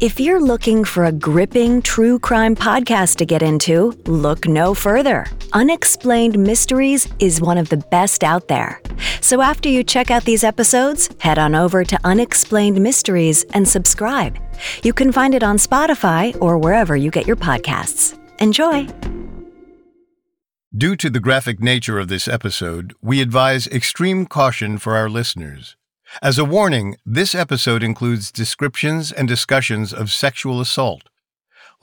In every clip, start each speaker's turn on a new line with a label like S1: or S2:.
S1: If you're looking for a gripping true crime podcast to get into, look no further. Unexplained Mysteries is one of the best out there. So after you check out these episodes, head on over to Unexplained Mysteries and subscribe. You can find it on Spotify or wherever you get your podcasts. Enjoy!
S2: Due to the graphic nature of this episode, we advise extreme caution for our listeners. As a warning, this episode includes descriptions and discussions of sexual assault.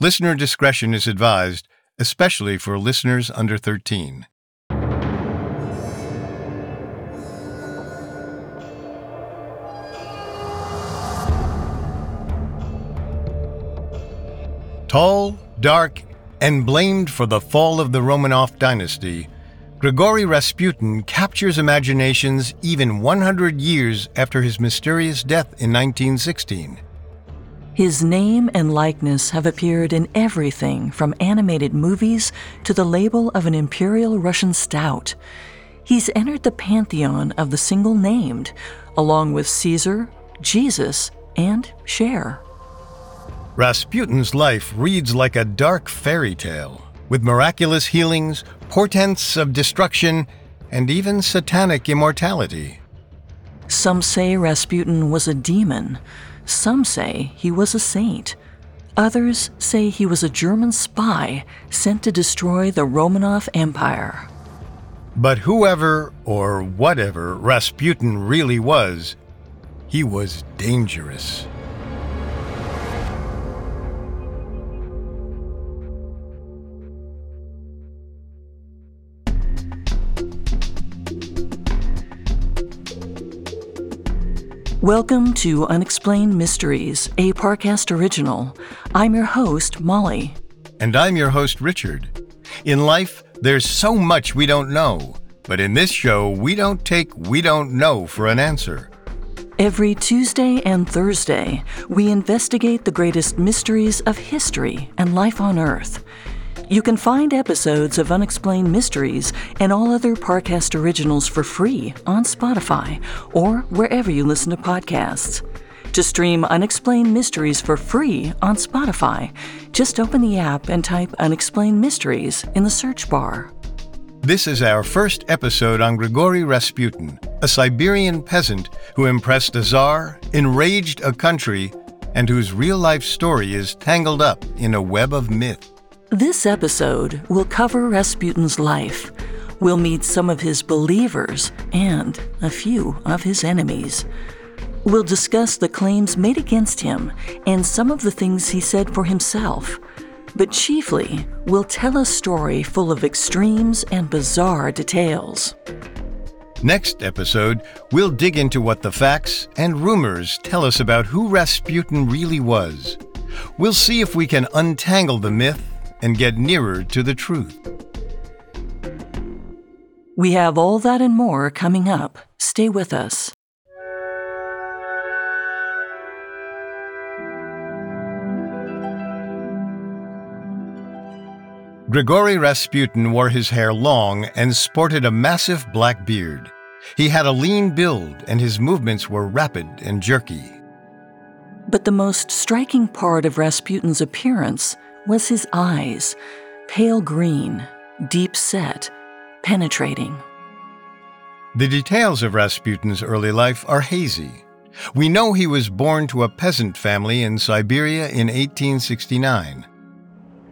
S2: Listener discretion is advised, especially for listeners under 13. Tall, dark, and blamed for the fall of the Romanov dynasty, Grigory Rasputin captures imaginations even 100 years after his mysterious death in 1916.
S3: His name and likeness have appeared in everything from animated movies to the label of an imperial Russian stout. He's entered the pantheon of the single named, along with Caesar, Jesus, and Cher.
S2: Rasputin's life reads like a dark fairy tale, with miraculous healings, portents of destruction, and even satanic immortality.
S3: Some say Rasputin was a demon. Some say he was a saint. Others say he was a German spy sent to destroy the Romanov Empire.
S2: But whoever or whatever Rasputin really was, he was dangerous.
S3: Welcome to Unexplained Mysteries, a Parcast original. I'm your host, Molly.
S2: And I'm your host, Richard. In life, there's so much we don't know, but in this show, we don't take we don't know for an answer.
S3: Every Tuesday and Thursday, we investigate the greatest mysteries of history and life on Earth. You can find episodes of Unexplained Mysteries and all other Parcast originals for free on Spotify or wherever you listen to podcasts. To stream Unexplained Mysteries for free on Spotify, just open the app and type Unexplained Mysteries in the search bar.
S2: This is our first episode on Grigory Rasputin, a Siberian peasant who impressed a czar, enraged a country, and whose real life story is tangled up in a web of myth.
S3: This episode will cover Rasputin's life. We'll meet some of his believers and a few of his enemies. We'll discuss the claims made against him and some of the things he said for himself. But chiefly, we'll tell a story full of extremes and bizarre details.
S2: Next episode, we'll dig into what the facts and rumors tell us about who Rasputin really was. We'll see if we can untangle the myth and get nearer to the truth.
S3: We have all that and more coming up. Stay with us.
S2: Grigory Rasputin wore his hair long and sported a massive black beard. He had a lean build and his movements were rapid and jerky.
S3: But the most striking part of Rasputin's appearance was his eyes, pale green, deep set, penetrating.
S2: The details of Rasputin's early life are hazy. We know he was born to a peasant family in Siberia in 1869.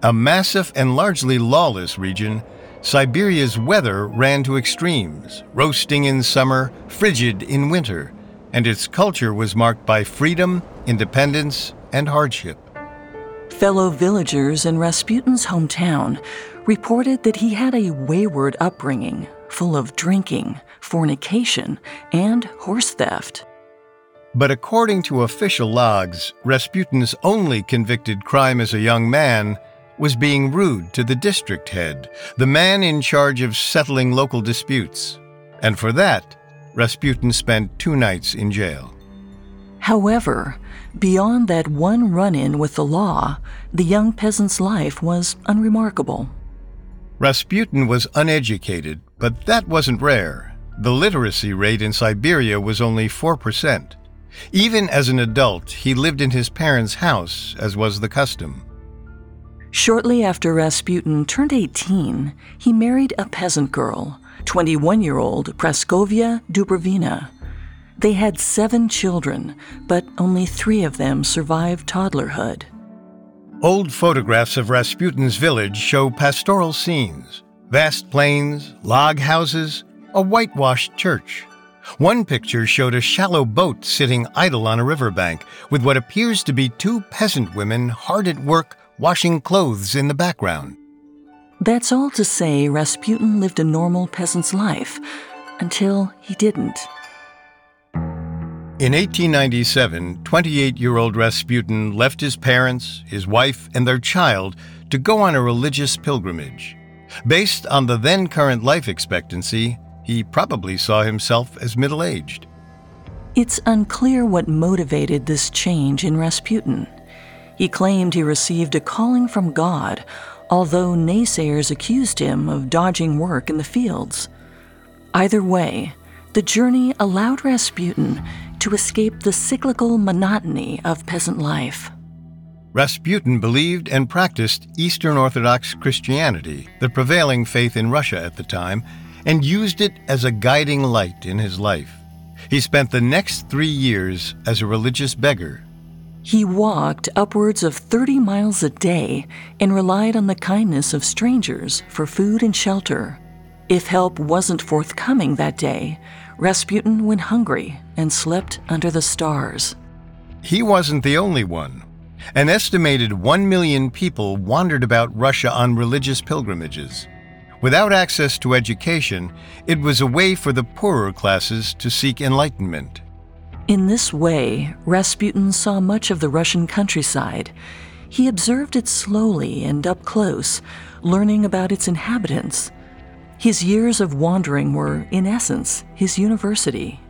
S2: A massive and largely lawless region, Siberia's weather ran to extremes, roasting in summer, frigid in winter, and its culture was marked by freedom, independence, and hardship.
S3: Fellow villagers in Rasputin's hometown reported that he had a wayward upbringing full of drinking, fornication, and horse theft.
S2: But according to official logs, Rasputin's only convicted crime as a young man was being rude to the district head, the man in charge of settling local disputes. And for that, Rasputin spent two nights in jail.
S3: However, beyond that one run in with the law, the young peasant's life was unremarkable.
S2: Rasputin was uneducated, but that wasn't rare. The literacy rate in Siberia was only 4%. Even as an adult, he lived in his parents' house, as was the custom.
S3: Shortly after Rasputin turned 18, he married a peasant girl, 21 year old Praskovia Dubrovina. They had seven children, but only three of them survived toddlerhood.
S2: Old photographs of Rasputin's village show pastoral scenes vast plains, log houses, a whitewashed church. One picture showed a shallow boat sitting idle on a riverbank, with what appears to be two peasant women hard at work washing clothes in the background.
S3: That's all to say Rasputin lived a normal peasant's life until he didn't.
S2: In 1897, 28 year old Rasputin left his parents, his wife, and their child to go on a religious pilgrimage. Based on the then current life expectancy, he probably saw himself as middle aged.
S3: It's unclear what motivated this change in Rasputin. He claimed he received a calling from God, although naysayers accused him of dodging work in the fields. Either way, the journey allowed Rasputin to escape the cyclical monotony of peasant life.
S2: Rasputin believed and practiced Eastern Orthodox Christianity, the prevailing faith in Russia at the time, and used it as a guiding light in his life. He spent the next three years as a religious beggar.
S3: He walked upwards of 30 miles a day and relied on the kindness of strangers for food and shelter. If help wasn't forthcoming that day, Rasputin went hungry and slept under the stars.
S2: He wasn't the only one. An estimated 1 million people wandered about Russia on religious pilgrimages. Without access to education, it was a way for the poorer classes to seek enlightenment.
S3: In this way, Rasputin saw much of the Russian countryside. He observed it slowly and up close, learning about its inhabitants. His years of wandering were, in essence, his university.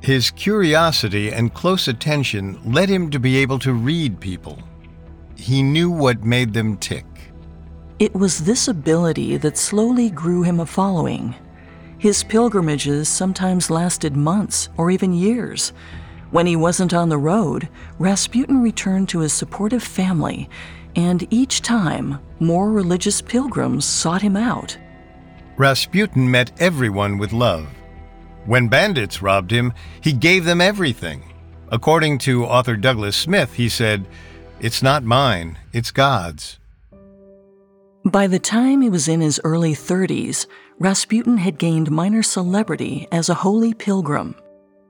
S2: His curiosity and close attention led him to be able to read people. He knew what made them tick.
S3: It was this ability that slowly grew him a following. His pilgrimages sometimes lasted months or even years. When he wasn't on the road, Rasputin returned to his supportive family, and each time, more religious pilgrims sought him out.
S2: Rasputin met everyone with love. When bandits robbed him, he gave them everything. According to author Douglas Smith, he said, It's not mine, it's God's.
S3: By the time he was in his early 30s, Rasputin had gained minor celebrity as a holy pilgrim.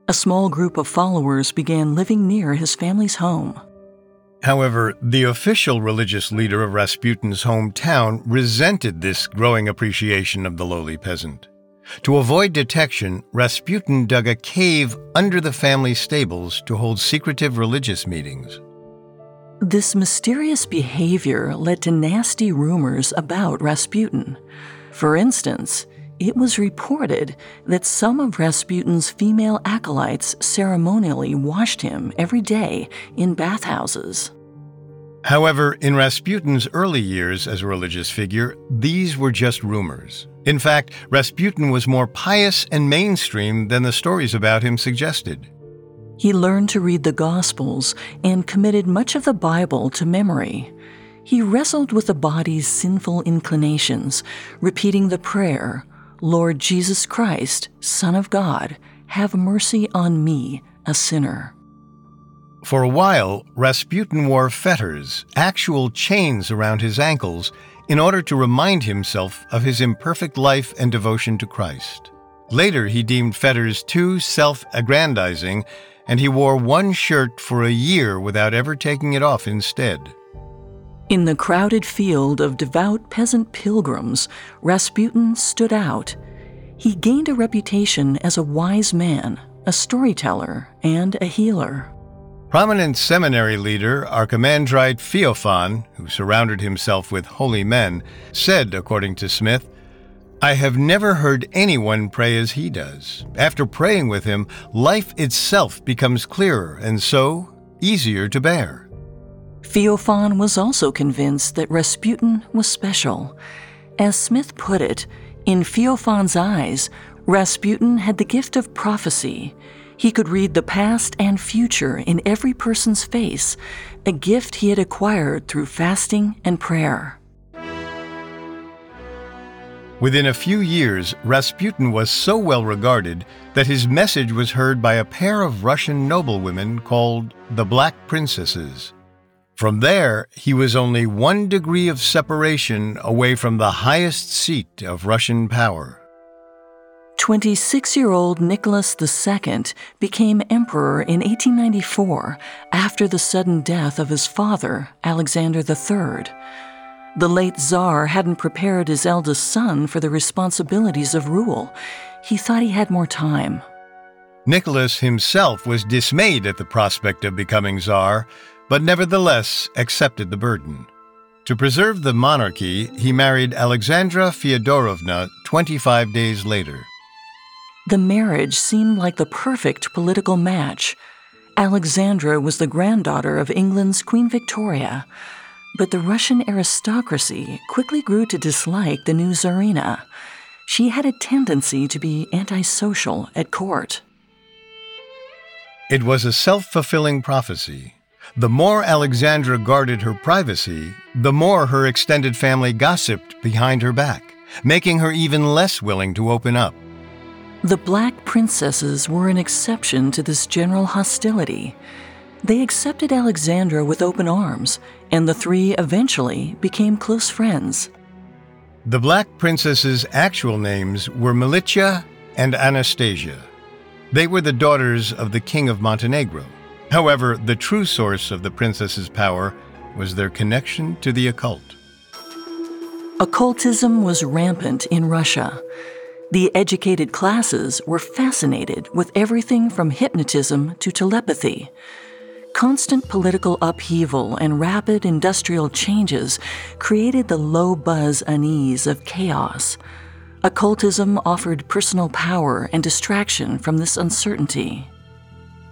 S3: A small group of followers began living near his family's home.
S2: However, the official religious leader of Rasputin's hometown resented this growing appreciation of the lowly peasant. To avoid detection, Rasputin dug a cave under the family stables to hold secretive religious meetings.
S3: This mysterious behavior led to nasty rumors about Rasputin. For instance, it was reported that some of Rasputin's female acolytes ceremonially washed him every day in bathhouses.
S2: However, in Rasputin's early years as a religious figure, these were just rumors. In fact, Rasputin was more pious and mainstream than the stories about him suggested.
S3: He learned to read the Gospels and committed much of the Bible to memory. He wrestled with the body's sinful inclinations, repeating the prayer Lord Jesus Christ, Son of God, have mercy on me, a sinner.
S2: For a while, Rasputin wore fetters, actual chains around his ankles, in order to remind himself of his imperfect life and devotion to Christ. Later, he deemed fetters too self aggrandizing and he wore one shirt for a year without ever taking it off instead.
S3: In the crowded field of devout peasant pilgrims, Rasputin stood out. He gained a reputation as a wise man, a storyteller, and a healer.
S2: Prominent seminary leader Archimandrite Theophan, who surrounded himself with holy men, said, according to Smith, I have never heard anyone pray as he does. After praying with him, life itself becomes clearer and so easier to bear.
S3: Theophan was also convinced that Rasputin was special. As Smith put it, in Theophan's eyes, Rasputin had the gift of prophecy. He could read the past and future in every person's face, a gift he had acquired through fasting and prayer.
S2: Within a few years, Rasputin was so well regarded that his message was heard by a pair of Russian noblewomen called the Black Princesses. From there, he was only one degree of separation away from the highest seat of Russian power.
S3: 26 year old Nicholas II became emperor in 1894 after the sudden death of his father, Alexander III. The late Tsar hadn't prepared his eldest son for the responsibilities of rule. He thought he had more time.
S2: Nicholas himself was dismayed at the prospect of becoming Tsar, but nevertheless accepted the burden. To preserve the monarchy, he married Alexandra Fyodorovna 25 days later.
S3: The marriage seemed like the perfect political match. Alexandra was the granddaughter of England's Queen Victoria, but the Russian aristocracy quickly grew to dislike the new Tsarina. She had a tendency to be antisocial at court.
S2: It was a self fulfilling prophecy. The more Alexandra guarded her privacy, the more her extended family gossiped behind her back, making her even less willing to open up.
S3: The Black Princesses were an exception to this general hostility. They accepted Alexandra with open arms, and the three eventually became close friends.
S2: The Black Princesses' actual names were Milica and Anastasia. They were the daughters of the King of Montenegro. However, the true source of the princesses' power was their connection to the occult.
S3: Occultism was rampant in Russia. The educated classes were fascinated with everything from hypnotism to telepathy. Constant political upheaval and rapid industrial changes created the low buzz unease of chaos. Occultism offered personal power and distraction from this uncertainty.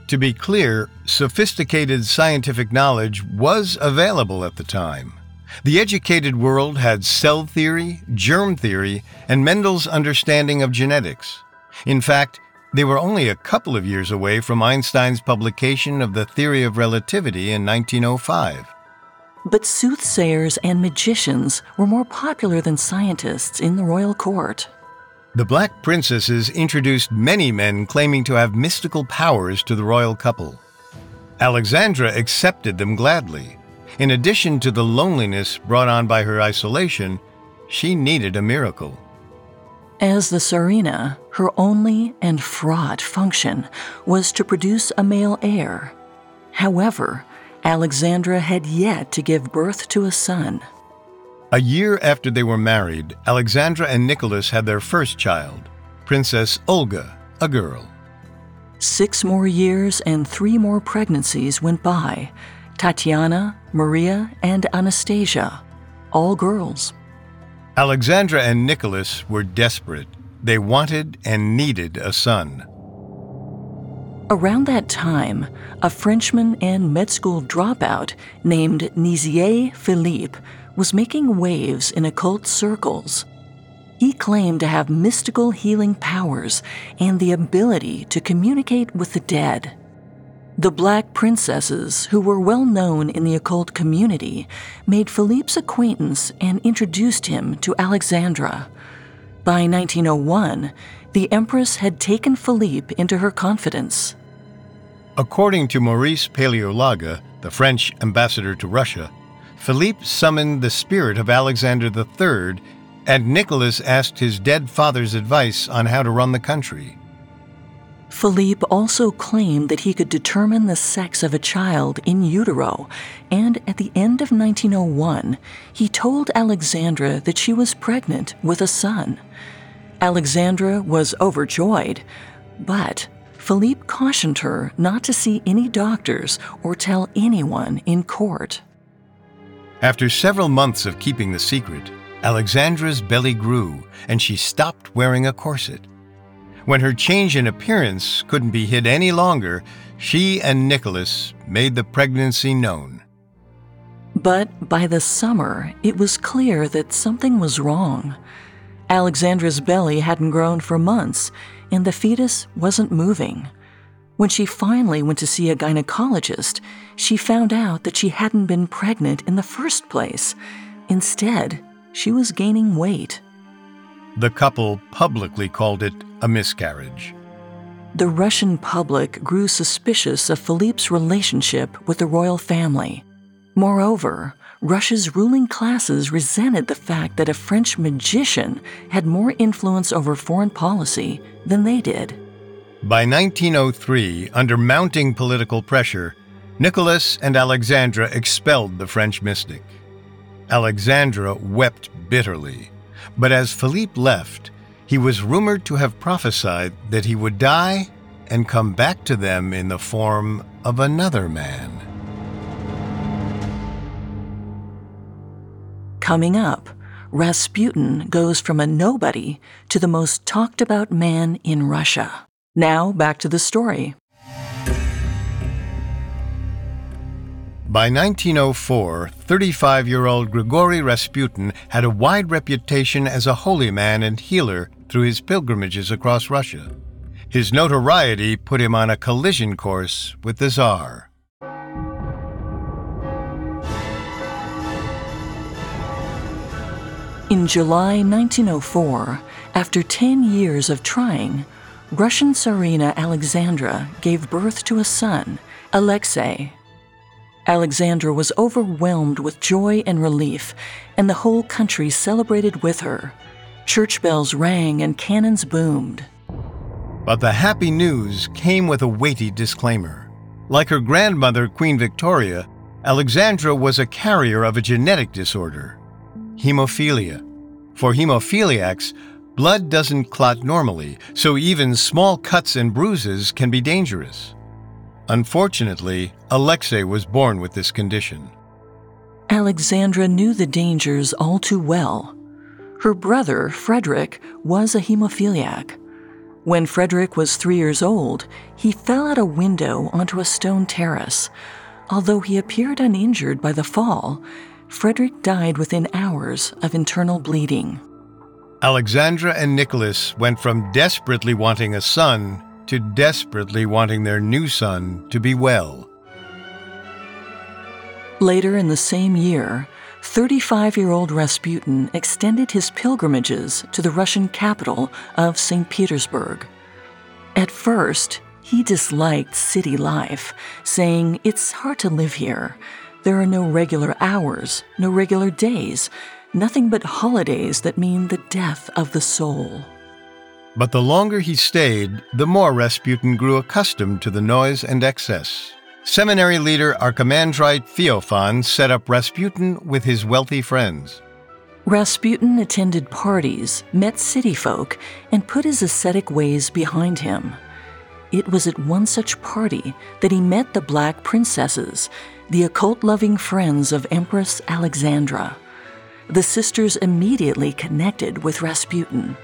S2: To be clear, sophisticated scientific knowledge was available at the time. The educated world had cell theory, germ theory, and Mendel's understanding of genetics. In fact, they were only a couple of years away from Einstein's publication of the theory of relativity in 1905.
S3: But soothsayers and magicians were more popular than scientists in the royal court.
S2: The Black Princesses introduced many men claiming to have mystical powers to the royal couple. Alexandra accepted them gladly. In addition to the loneliness brought on by her isolation, she needed a miracle.
S3: As the Tsarina, her only and fraught function was to produce a male heir. However, Alexandra had yet to give birth to a son.
S2: A year after they were married, Alexandra and Nicholas had their first child, Princess Olga, a girl.
S3: Six more years and three more pregnancies went by, Tatiana, Maria, and Anastasia, all girls.
S2: Alexandra and Nicholas were desperate. They wanted and needed a son.
S3: Around that time, a Frenchman and med school dropout named Nizier Philippe was making waves in occult circles. He claimed to have mystical healing powers and the ability to communicate with the dead. The Black Princesses, who were well known in the occult community, made Philippe's acquaintance and introduced him to Alexandra. By 1901, the Empress had taken Philippe into her confidence.
S2: According to Maurice Paléologue, the French ambassador to Russia, Philippe summoned the spirit of Alexander III, and Nicholas asked his dead father's advice on how to run the country.
S3: Philippe also claimed that he could determine the sex of a child in utero, and at the end of 1901, he told Alexandra that she was pregnant with a son. Alexandra was overjoyed, but Philippe cautioned her not to see any doctors or tell anyone in court.
S2: After several months of keeping the secret, Alexandra's belly grew and she stopped wearing a corset. When her change in appearance couldn't be hid any longer, she and Nicholas made the pregnancy known.
S3: But by the summer, it was clear that something was wrong. Alexandra's belly hadn't grown for months, and the fetus wasn't moving. When she finally went to see a gynecologist, she found out that she hadn't been pregnant in the first place. Instead, she was gaining weight.
S2: The couple publicly called it a miscarriage.
S3: The Russian public grew suspicious of Philippe's relationship with the royal family. Moreover, Russia's ruling classes resented the fact that a French magician had more influence over foreign policy than they did.
S2: By 1903, under mounting political pressure, Nicholas and Alexandra expelled the French mystic. Alexandra wept bitterly, but as Philippe left, he was rumored to have prophesied that he would die and come back to them in the form of another man.
S3: Coming up, Rasputin goes from a nobody to the most talked about man in Russia. Now, back to the story.
S2: By 1904, 35 year old Grigory Rasputin had a wide reputation as a holy man and healer through his pilgrimages across Russia. His notoriety put him on a collision course with the Tsar.
S3: In July 1904, after 10 years of trying, Russian Tsarina Alexandra gave birth to a son, Alexei. Alexandra was overwhelmed with joy and relief, and the whole country celebrated with her. Church bells rang and cannons boomed.
S2: But the happy news came with a weighty disclaimer. Like her grandmother, Queen Victoria, Alexandra was a carrier of a genetic disorder hemophilia. For hemophiliacs, blood doesn't clot normally, so even small cuts and bruises can be dangerous. Unfortunately, Alexei was born with this condition.
S3: Alexandra knew the dangers all too well. Her brother, Frederick, was a hemophiliac. When Frederick was three years old, he fell out a window onto a stone terrace. Although he appeared uninjured by the fall, Frederick died within hours of internal bleeding.
S2: Alexandra and Nicholas went from desperately wanting a son to desperately wanting their new son to be well.
S3: Later in the same year, 35 year old Rasputin extended his pilgrimages to the Russian capital of St. Petersburg. At first, he disliked city life, saying, It's hard to live here. There are no regular hours, no regular days, nothing but holidays that mean the death of the soul.
S2: But the longer he stayed, the more Rasputin grew accustomed to the noise and excess. Seminary leader Archimandrite Theophan set up Rasputin with his wealthy friends.
S3: Rasputin attended parties, met city folk, and put his ascetic ways behind him. It was at one such party that he met the Black Princesses, the occult loving friends of Empress Alexandra. The sisters immediately connected with Rasputin.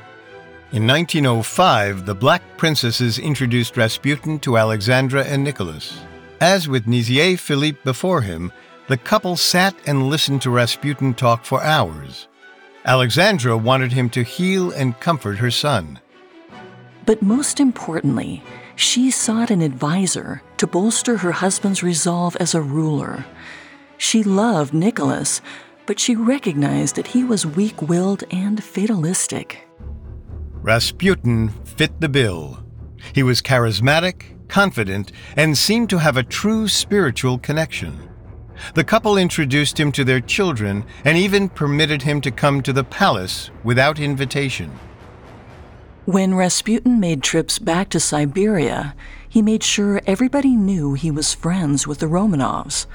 S2: In 1905, the Black Princesses introduced Rasputin to Alexandra and Nicholas. As with Nizier Philippe before him, the couple sat and listened to Rasputin talk for hours. Alexandra wanted him to heal and comfort her son.
S3: But most importantly, she sought an advisor to bolster her husband's resolve as a ruler. She loved Nicholas, but she recognized that he was weak willed and fatalistic.
S2: Rasputin fit the bill. He was charismatic, confident, and seemed to have a true spiritual connection. The couple introduced him to their children and even permitted him to come to the palace without invitation.
S3: When Rasputin made trips back to Siberia, he made sure everybody knew he was friends with the Romanovs.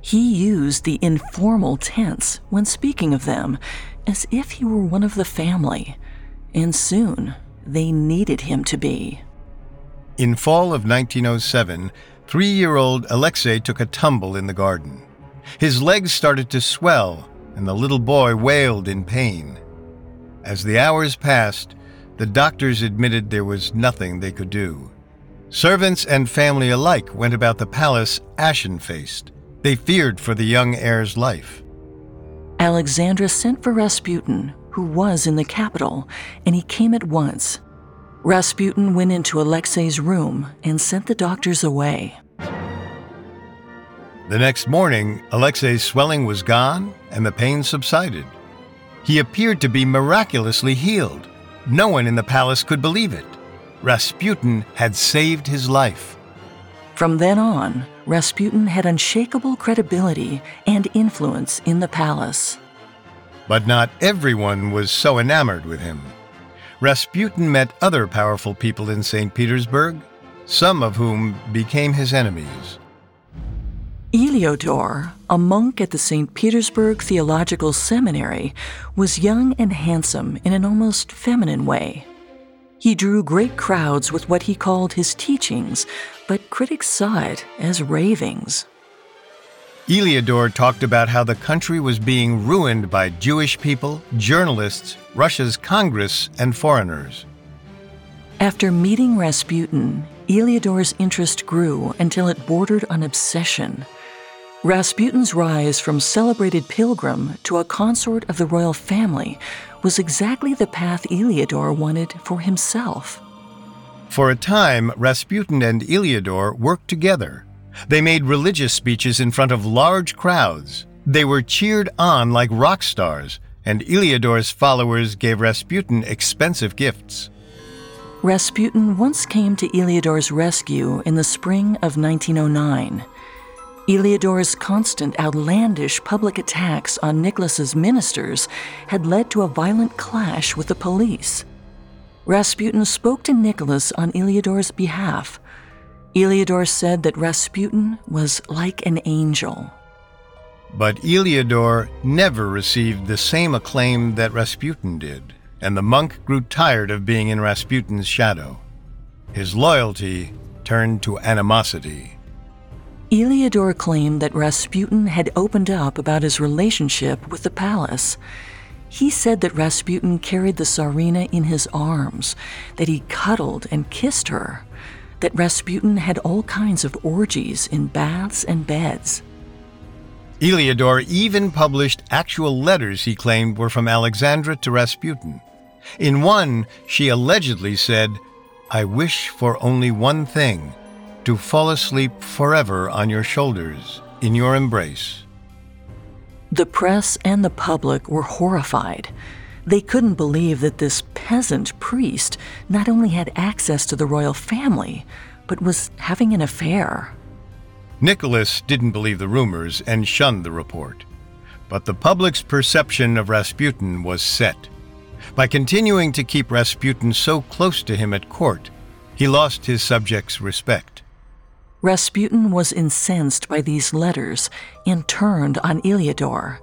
S3: He used the informal tense when speaking of them, as if he were one of the family, and soon they needed him to be.
S2: In fall of 1907, three year old Alexei took a tumble in the garden. His legs started to swell, and the little boy wailed in pain. As the hours passed, the doctors admitted there was nothing they could do. Servants and family alike went about the palace ashen faced. They feared for the young heir's life.
S3: Alexandra sent for Rasputin, who was in the capital, and he came at once. Rasputin went into Alexei's room and sent the doctors away.
S2: The next morning, Alexei's swelling was gone and the pain subsided. He appeared to be miraculously healed. No one in the palace could believe it. Rasputin had saved his life.
S3: From then on, Rasputin had unshakable credibility and influence in the palace.
S2: But not everyone was so enamored with him. Rasputin met other powerful people in St. Petersburg, some of whom became his enemies.
S3: Eliodor, a monk at the St. Petersburg Theological Seminary, was young and handsome in an almost feminine way. He drew great crowds with what he called his teachings, but critics saw it as ravings.
S2: Eliodor talked about how the country was being ruined by Jewish people, journalists, Russia's Congress, and foreigners.
S3: After meeting Rasputin, Eliodor's interest grew until it bordered on obsession. Rasputin's rise from celebrated pilgrim to a consort of the royal family was exactly the path Eliodor wanted for himself.
S2: For a time, Rasputin and Eliodor worked together. They made religious speeches in front of large crowds. They were cheered on like rock stars, and Eliodor's followers gave Rasputin expensive gifts.
S3: Rasputin once came to Eliodor's rescue in the spring of 1909. Eliodor's constant outlandish public attacks on Nicholas's ministers had led to a violent clash with the police. Rasputin spoke to Nicholas on Eliodor's behalf. Eliodor said that Rasputin was like an angel.
S2: But Eliodor never received the same acclaim that Rasputin did, and the monk grew tired of being in Rasputin's shadow. His loyalty turned to animosity.
S3: Eliodor claimed that Rasputin had opened up about his relationship with the palace. He said that Rasputin carried the Tsarina in his arms, that he cuddled and kissed her, that Rasputin had all kinds of orgies in baths and beds.
S2: Eliodor even published actual letters he claimed were from Alexandra to Rasputin. In one, she allegedly said, I wish for only one thing to fall asleep forever on your shoulders, in your embrace.
S3: The press and the public were horrified. They couldn't believe that this peasant priest not only had access to the royal family, but was having an affair.
S2: Nicholas didn't believe the rumors and shunned the report. But the public's perception of Rasputin was set. By continuing to keep Rasputin so close to him at court, he lost his subjects' respect.
S3: Rasputin was incensed by these letters and turned on Eliodor.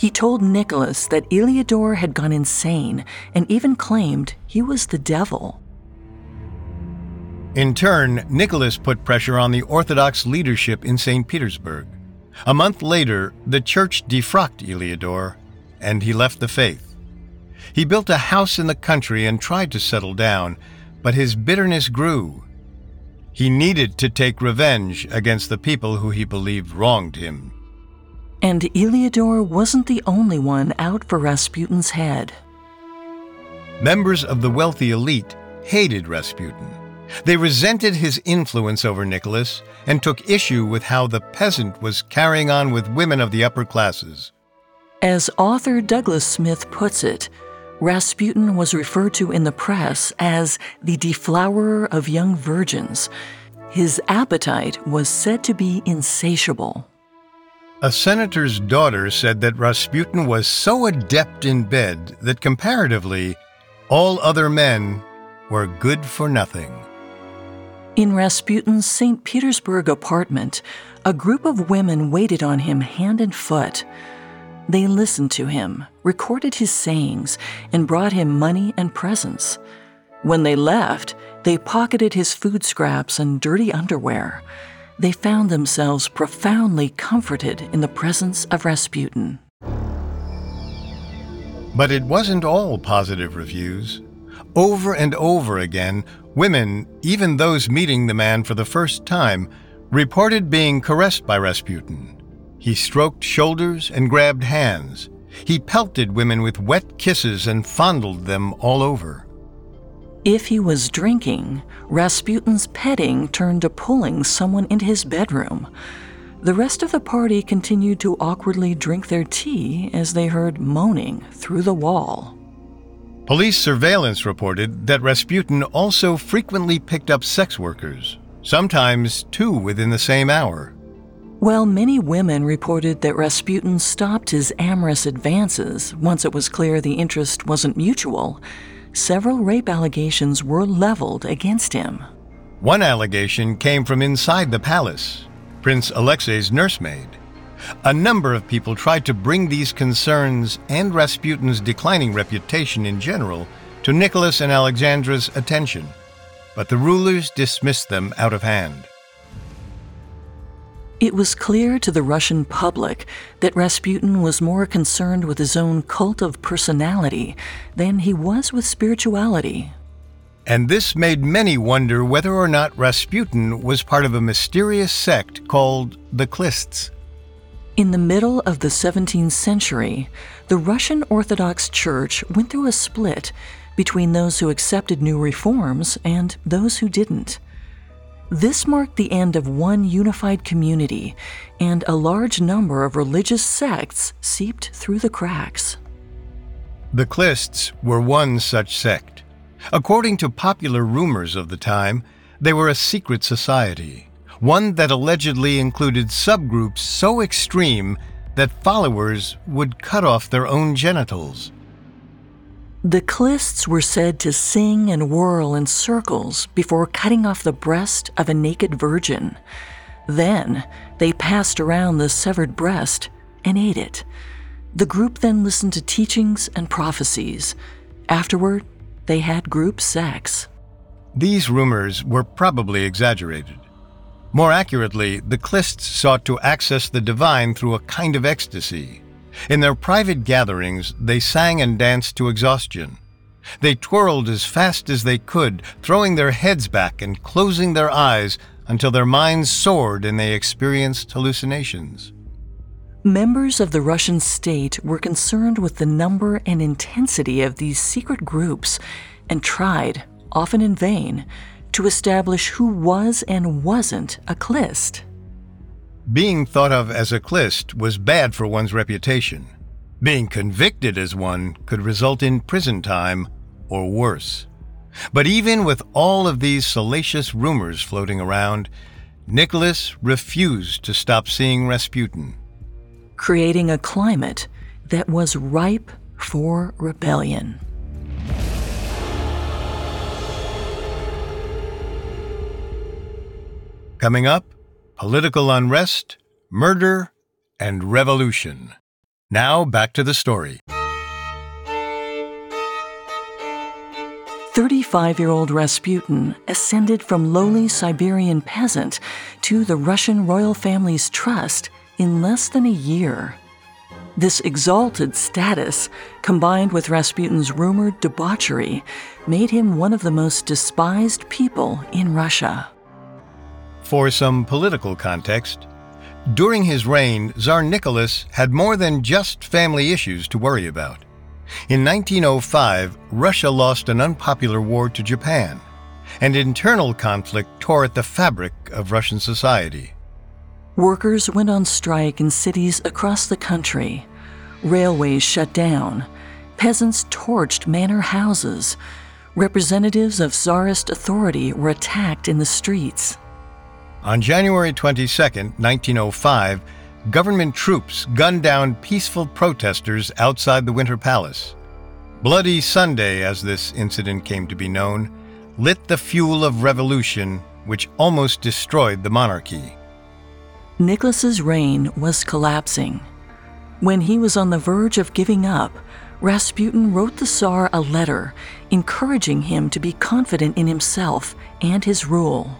S3: He told Nicholas that Eliodor had gone insane and even claimed he was the devil.
S2: In turn, Nicholas put pressure on the Orthodox leadership in St. Petersburg. A month later, the church defrocked Eliodor, and he left the faith. He built a house in the country and tried to settle down, but his bitterness grew. He needed to take revenge against the people who he believed wronged him.
S3: And Eliodor wasn't the only one out for Rasputin's head.
S2: Members of the wealthy elite hated Rasputin. They resented his influence over Nicholas and took issue with how the peasant was carrying on with women of the upper classes.
S3: As author Douglas Smith puts it, Rasputin was referred to in the press as the deflowerer of young virgins. His appetite was said to be insatiable.
S2: A senator's daughter said that Rasputin was so adept in bed that comparatively, all other men were good for nothing.
S3: In Rasputin's St. Petersburg apartment, a group of women waited on him hand and foot. They listened to him, recorded his sayings, and brought him money and presents. When they left, they pocketed his food scraps and dirty underwear. They found themselves profoundly comforted in the presence of Rasputin.
S2: But it wasn't all positive reviews. Over and over again, women, even those meeting the man for the first time, reported being caressed by Rasputin. He stroked shoulders and grabbed hands. He pelted women with wet kisses and fondled them all over.
S3: If he was drinking, Rasputin's petting turned to pulling someone into his bedroom. The rest of the party continued to awkwardly drink their tea as they heard moaning through the wall.
S2: Police surveillance reported that Rasputin also frequently picked up sex workers, sometimes two within the same hour.
S3: While many women reported that Rasputin stopped his amorous advances once it was clear the interest wasn't mutual, several rape allegations were leveled against him.
S2: One allegation came from inside the palace Prince Alexei's nursemaid. A number of people tried to bring these concerns and Rasputin's declining reputation in general to Nicholas and Alexandra's attention, but the rulers dismissed them out of hand.
S3: It was clear to the Russian public that Rasputin was more concerned with his own cult of personality than he was with spirituality.
S2: And this made many wonder whether or not Rasputin was part of a mysterious sect called the Khlysts.
S3: In the middle of the 17th century, the Russian Orthodox Church went through a split between those who accepted new reforms and those who didn't. This marked the end of one unified community, and a large number of religious sects seeped through the cracks.
S2: The Khlysts were one such sect. According to popular rumors of the time, they were a secret society, one that allegedly included subgroups so extreme that followers would cut off their own genitals.
S3: The Khlysts were said to sing and whirl in circles before cutting off the breast of a naked virgin. Then they passed around the severed breast and ate it. The group then listened to teachings and prophecies. Afterward, they had group sex.
S2: These rumors were probably exaggerated. More accurately, the Khlysts sought to access the divine through a kind of ecstasy. In their private gatherings, they sang and danced to exhaustion. They twirled as fast as they could, throwing their heads back and closing their eyes until their minds soared and they experienced hallucinations.
S3: Members of the Russian state were concerned with the number and intensity of these secret groups and tried, often in vain, to establish who was and wasn't a Khlyst.
S2: Being thought of as a Khlyst was bad for one's reputation. Being convicted as one could result in prison time or worse. But even with all of these salacious rumors floating around, Nicholas refused to stop seeing Rasputin.
S3: Creating a climate that was ripe for rebellion.
S2: Coming up, political unrest, murder, and revolution. Now back to the story.
S3: 35 year old Rasputin ascended from lowly Siberian peasant to the Russian royal family's trust in less than a year. This exalted status, combined with Rasputin's rumored debauchery, made him one of the most despised people in Russia.
S2: For some political context, during his reign, Tsar Nicholas had more than just family issues to worry about. In 1905, Russia lost an unpopular war to Japan, and internal conflict tore at the fabric of Russian society.
S3: Workers went on strike in cities across the country. Railways shut down. Peasants torched manor houses. Representatives of Tsarist authority were attacked in the streets.
S2: On January 22, 1905, government troops gunned down peaceful protesters outside the Winter Palace. Bloody Sunday, as this incident came to be known, lit the fuel of revolution which almost destroyed the monarchy.
S3: Nicholas's reign was collapsing. When he was on the verge of giving up, Rasputin wrote the Tsar a letter encouraging him to be confident in himself and his rule.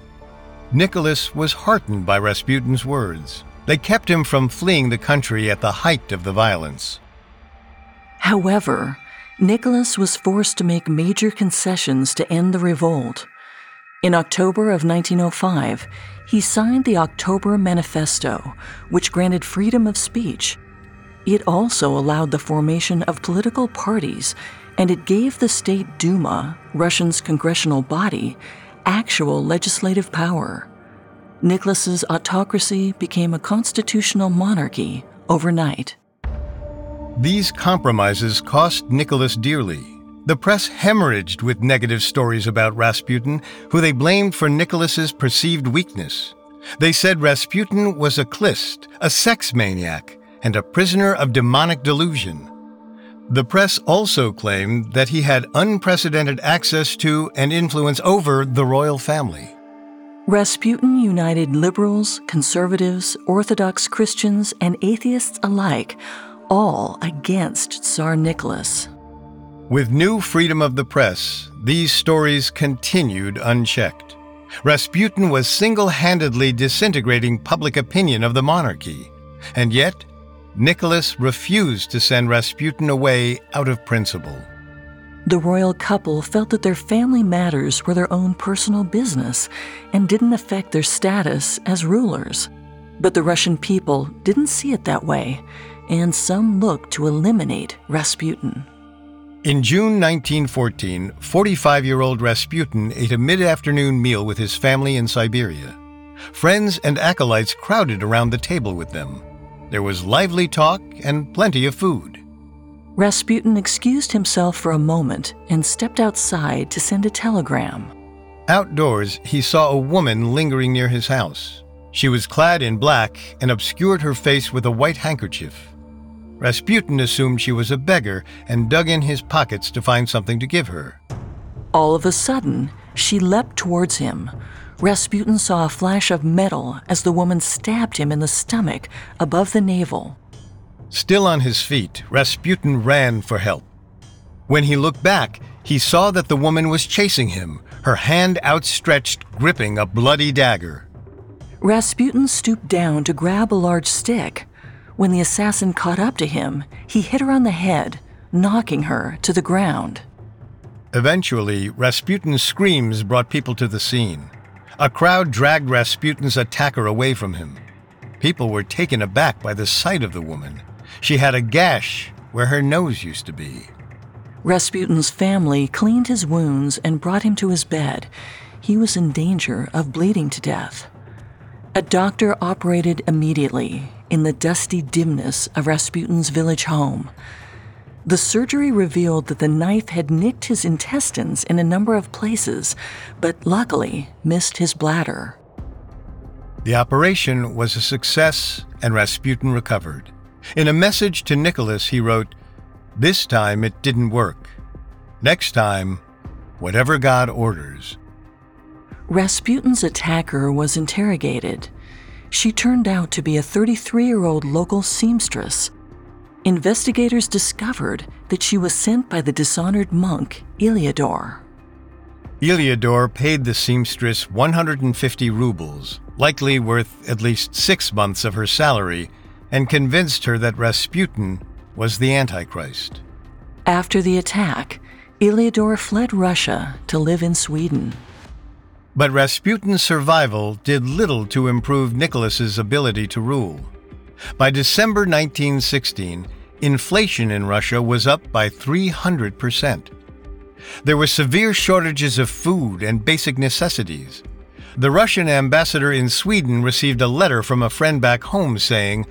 S2: Nicholas was heartened by Rasputin's words. They kept him from fleeing the country at the height of the violence.
S3: However, Nicholas was forced to make major concessions to end the revolt. In October of 1905, he signed the October Manifesto, which granted freedom of speech. It also allowed the formation of political parties and it gave the state Duma, Russia's congressional body, actual legislative power. Nicholas's autocracy became a constitutional monarchy overnight.
S2: These compromises cost Nicholas dearly. The press hemorrhaged with negative stories about Rasputin, who they blamed for Nicholas's perceived weakness. They said Rasputin was a khlyst, a sex maniac, and a prisoner of demonic delusion. The press also claimed that he had unprecedented access to and influence over the royal family.
S3: Rasputin united liberals, conservatives, Orthodox Christians, and atheists alike, all against Tsar Nicholas.
S2: With new freedom of the press, these stories continued unchecked. Rasputin was single handedly disintegrating public opinion of the monarchy, and yet Nicholas refused to send Rasputin away out of principle.
S3: The royal couple felt that their family matters were their own personal business and didn't affect their status as rulers. But the Russian people didn't see it that way, and some looked to eliminate Rasputin.
S2: In June 1914, 45 year old Rasputin ate a mid afternoon meal with his family in Siberia. Friends and acolytes crowded around the table with them. There was lively talk and plenty of food.
S3: Rasputin excused himself for a moment and stepped outside to send a telegram.
S2: Outdoors, he saw a woman lingering near his house. She was clad in black and obscured her face with a white handkerchief. Rasputin assumed she was a beggar and dug in his pockets to find something to give her.
S3: All of a sudden, she leapt towards him, Rasputin saw a flash of metal as the woman stabbed him in the stomach above the navel.
S2: Still on his feet, Rasputin ran for help. When he looked back, he saw that the woman was chasing him, her hand outstretched, gripping a bloody dagger.
S3: Rasputin stooped down to grab a large stick. When the assassin caught up to him, he hit her on the head, knocking her to the ground.
S2: Eventually, Rasputin's screams brought people to the scene. A crowd dragged Rasputin's attacker away from him. People were taken aback by the sight of the woman. She had a gash where her nose used to be.
S3: Rasputin's family cleaned his wounds and brought him to his bed. He was in danger of bleeding to death. A doctor operated immediately in the dusty dimness of Rasputin's village home. The surgery revealed that the knife had nicked his intestines in a number of places, but luckily missed his bladder.
S2: The operation was a success, and Rasputin recovered. In a message to Nicholas, he wrote, This time it didn't work. Next time, whatever God orders.
S3: Rasputin's attacker was interrogated. She turned out to be a 33 year old local seamstress investigators discovered that she was sent by the dishonored monk Iliodor.
S2: Iliodor paid the seamstress 150 rubles, likely worth at least six months of her salary, and convinced her that Rasputin was the Antichrist.
S3: After the attack, Iliodor fled Russia to live in Sweden.
S2: But Rasputin's survival did little to improve Nicholas's ability to rule. By December 1916, inflation in Russia was up by 300%. There were severe shortages of food and basic necessities. The Russian ambassador in Sweden received a letter from a friend back home saying,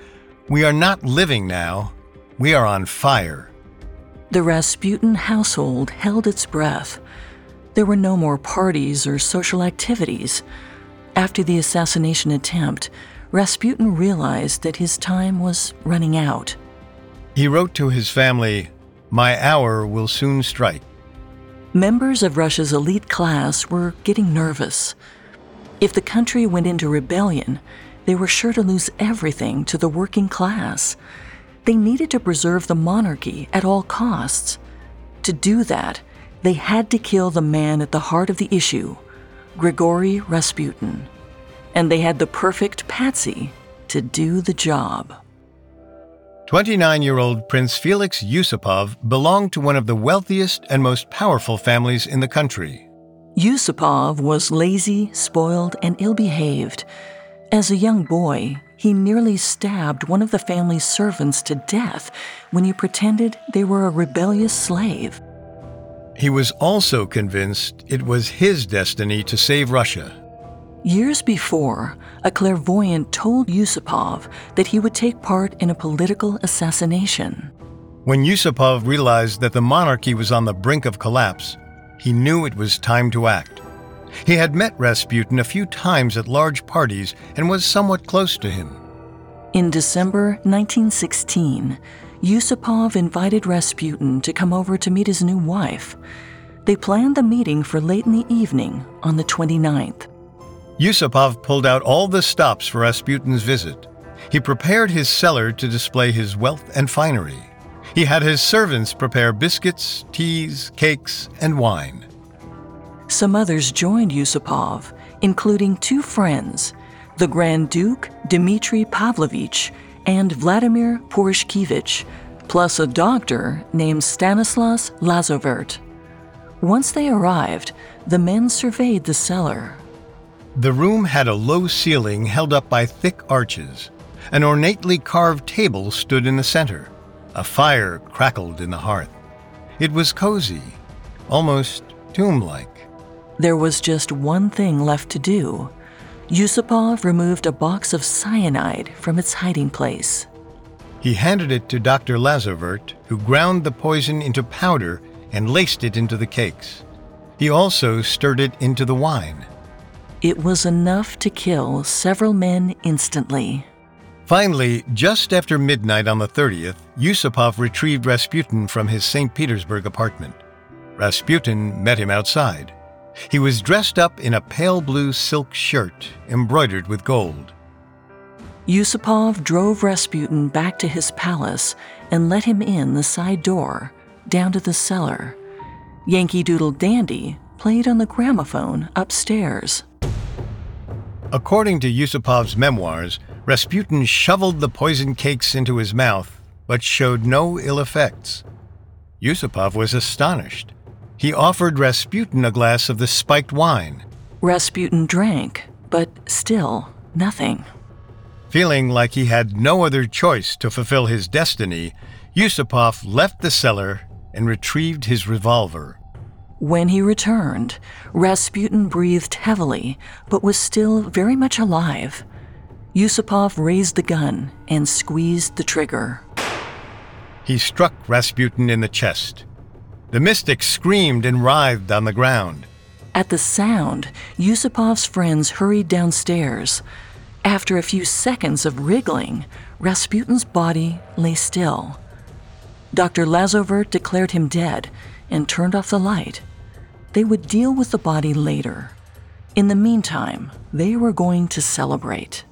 S2: We are not living now, we are on fire.
S3: The Rasputin household held its breath. There were no more parties or social activities. After the assassination attempt, Rasputin realized that his time was running out.
S2: He wrote to his family, My hour will soon strike.
S3: Members of Russia's elite class were getting nervous. If the country went into rebellion, they were sure to lose everything to the working class. They needed to preserve the monarchy at all costs. To do that, they had to kill the man at the heart of the issue, Grigory Rasputin and they had the perfect patsy to do the job.
S2: 29 year old Prince Felix Yusupov belonged to one of the wealthiest and most powerful families in the country.
S3: Yusupov was lazy, spoiled, and ill behaved. As a young boy, he nearly stabbed one of the family's servants to death when he pretended they were a rebellious slave.
S2: He was also convinced it was his destiny to save Russia.
S3: Years before, a clairvoyant told Yusupov that he would take part in a political assassination.
S2: When Yusupov realized that the monarchy was on the brink of collapse, he knew it was time to act. He had met Rasputin a few times at large parties and was somewhat close to him.
S3: In December 1916, Yusupov invited Rasputin to come over to meet his new wife. They planned the meeting for late in the evening on the 29th.
S2: Yusupov pulled out all the stops for Rasputin's visit. He prepared his cellar to display his wealth and finery. He had his servants prepare biscuits, teas, cakes, and wine.
S3: Some others joined Yusupov, including two friends, the Grand Duke Dmitry Pavlovich and Vladimir Purishkevich, plus a doctor named Stanislas Lazovert. Once they arrived, the men surveyed the cellar.
S2: The room had a low ceiling held up by thick arches. An ornately carved table stood in the center. A fire crackled in the hearth. It was cozy, almost tomb like.
S3: There was just one thing left to do Yusupov removed a box of cyanide from its hiding place.
S2: He handed it to Dr. Lazovert, who ground the poison into powder and laced it into the cakes. He also stirred it into the wine.
S3: It was enough to kill several men instantly.
S2: Finally, just after midnight on the 30th, Yusupov retrieved Rasputin from his St. Petersburg apartment. Rasputin met him outside. He was dressed up in a pale blue silk shirt embroidered with gold.
S3: Yusupov drove Rasputin back to his palace and let him in the side door, down to the cellar. Yankee Doodle Dandy played on the gramophone upstairs.
S2: According to Yusupov's memoirs, Rasputin shoveled the poisoned cakes into his mouth, but showed no ill effects. Yusupov was astonished. He offered Rasputin a glass of the spiked wine.
S3: Rasputin drank, but still nothing.
S2: Feeling like he had no other choice to fulfill his destiny, Yusupov left the cellar and retrieved his revolver.
S3: When he returned, Rasputin breathed heavily, but was still very much alive. Yusupov raised the gun and squeezed the trigger.
S2: He struck Rasputin in the chest. The mystic screamed and writhed on the ground.
S3: At the sound, Yusupov's friends hurried downstairs. After a few seconds of wriggling, Rasputin's body lay still. Dr. Lazovert declared him dead and turned off the light. They would deal with the body later. In the meantime, they were going to celebrate.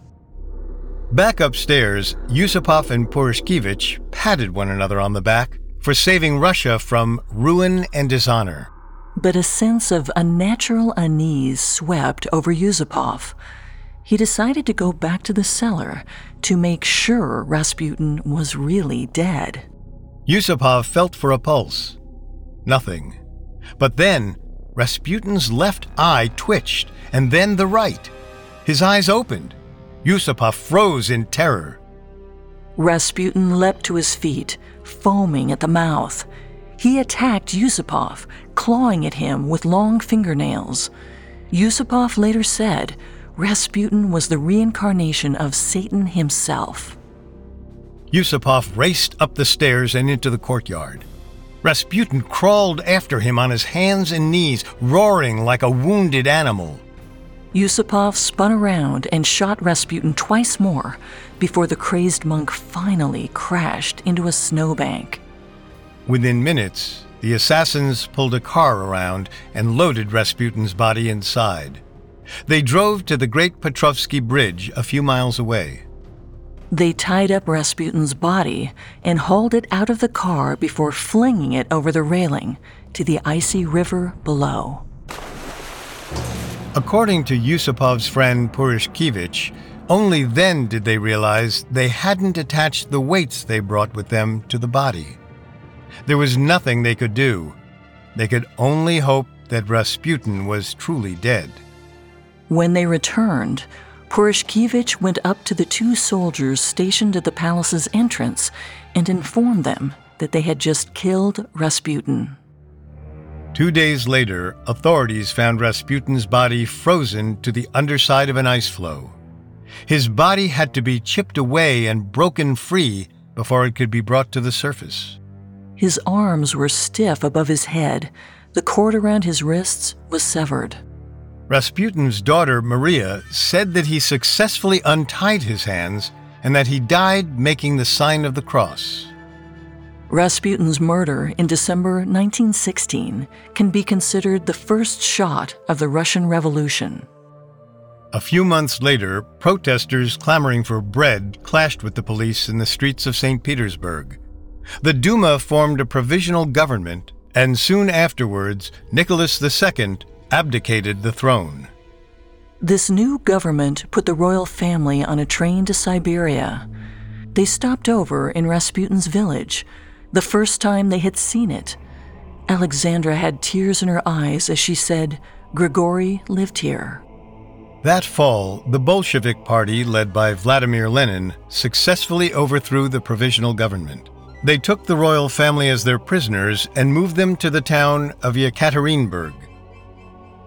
S2: Back upstairs, Yusupov and Purishkevich patted one another on the back for saving Russia from ruin and dishonor.
S3: But a sense of unnatural unease swept over Yusupov. He decided to go back to the cellar to make sure Rasputin was really dead.
S2: Yusupov felt for a pulse. Nothing. But then, Rasputin's left eye twitched, and then the right. His eyes opened. Yusupov froze in terror.
S3: Rasputin leapt to his feet, foaming at the mouth. He attacked Yusupov, clawing at him with long fingernails. Yusupov later said Rasputin was the reincarnation of Satan himself.
S2: Yusupov raced up the stairs and into the courtyard. Rasputin crawled after him on his hands and knees, roaring like a wounded animal.
S3: Yusupov spun around and shot Rasputin twice more before the crazed monk finally crashed into a snowbank.
S2: Within minutes, the assassins pulled a car around and loaded Rasputin's body inside. They drove to the Great Petrovsky Bridge a few miles away.
S3: They tied up Rasputin's body and hauled it out of the car before flinging it over the railing to the icy river below.
S2: According to Yusupov's friend Purishkevich, only then did they realize they hadn't attached the weights they brought with them to the body. There was nothing they could do. They could only hope that Rasputin was truly dead.
S3: When they returned, Purishkevich went up to the two soldiers stationed at the palace's entrance and informed them that they had just killed Rasputin.
S2: Two days later, authorities found Rasputin's body frozen to the underside of an ice floe. His body had to be chipped away and broken free before it could be brought to the surface.
S3: His arms were stiff above his head. The cord around his wrists was severed.
S2: Rasputin's daughter, Maria, said that he successfully untied his hands and that he died making the sign of the cross.
S3: Rasputin's murder in December 1916 can be considered the first shot of the Russian Revolution.
S2: A few months later, protesters clamoring for bread clashed with the police in the streets of St. Petersburg. The Duma formed a provisional government, and soon afterwards, Nicholas II abdicated the throne.
S3: This new government put the royal family on a train to Siberia. They stopped over in Rasputin's village, the first time they had seen it. Alexandra had tears in her eyes as she said, Grigory lived here.
S2: That fall, the Bolshevik Party, led by Vladimir Lenin, successfully overthrew the provisional government. They took the royal family as their prisoners and moved them to the town of Yekaterinburg.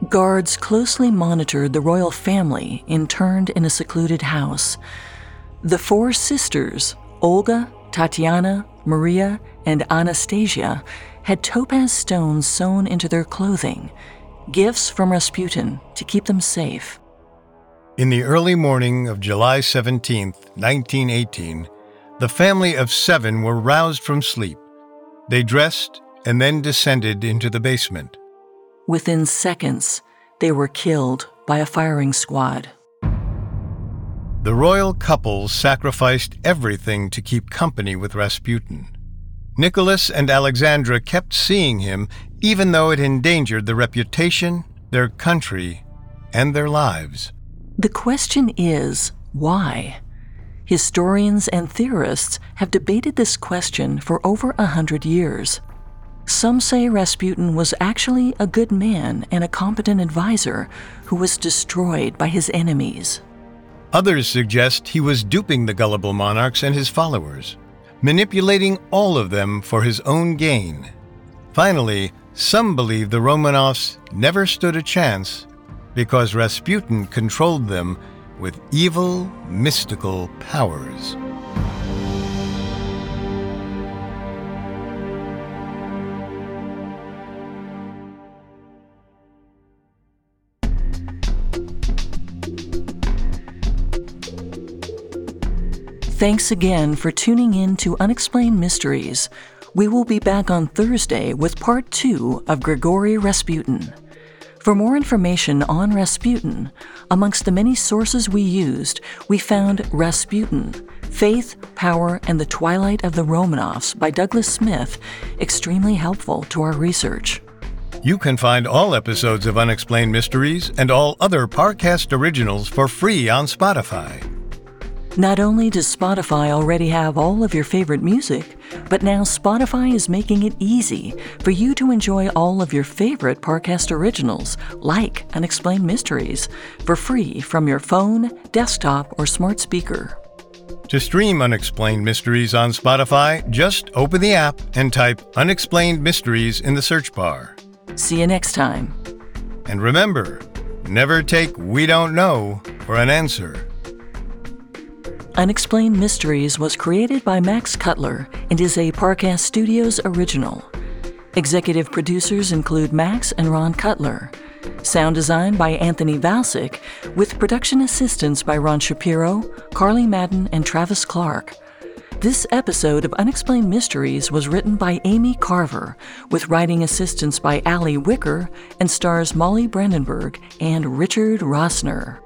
S3: Guards closely monitored the royal family interned in a secluded house. The four sisters, Olga, Tatiana, Maria, and Anastasia had topaz stones sewn into their clothing, gifts from Rasputin to keep them safe.
S2: In the early morning of July 17, 1918, the family of seven were roused from sleep. They dressed and then descended into the basement.
S3: Within seconds, they were killed by a firing squad.
S2: The royal couple sacrificed everything to keep company with Rasputin. Nicholas and Alexandra kept seeing him, even though it endangered their reputation, their country, and their lives.
S3: The question is why? Historians and theorists have debated this question for over a hundred years. Some say Rasputin was actually a good man and a competent advisor who was destroyed by his enemies.
S2: Others suggest he was duping the gullible monarchs and his followers, manipulating all of them for his own gain. Finally, some believe the Romanovs never stood a chance because Rasputin controlled them with evil, mystical powers.
S3: Thanks again for tuning in to Unexplained Mysteries. We will be back on Thursday with part two of Grigory Rasputin. For more information on Rasputin, amongst the many sources we used, we found Rasputin Faith, Power, and the Twilight of the Romanovs by Douglas Smith extremely helpful to our research.
S2: You can find all episodes of Unexplained Mysteries and all other Parcast originals for free on Spotify.
S3: Not only does Spotify already have all of your favorite music, but now Spotify is making it easy for you to enjoy all of your favorite Parcast originals, like Unexplained Mysteries, for free from your phone, desktop, or smart speaker.
S2: To stream Unexplained Mysteries on Spotify, just open the app and type Unexplained Mysteries in the search bar.
S3: See you next time.
S2: And remember, never take We Don't Know for an answer.
S3: Unexplained Mysteries was created by Max Cutler and is a Parcast Studios original. Executive producers include Max and Ron Cutler. Sound design by Anthony Vilchis, with production assistance by Ron Shapiro, Carly Madden, and Travis Clark. This episode of Unexplained Mysteries was written by Amy Carver, with writing assistance by Allie Wicker, and stars Molly Brandenburg and Richard Rossner.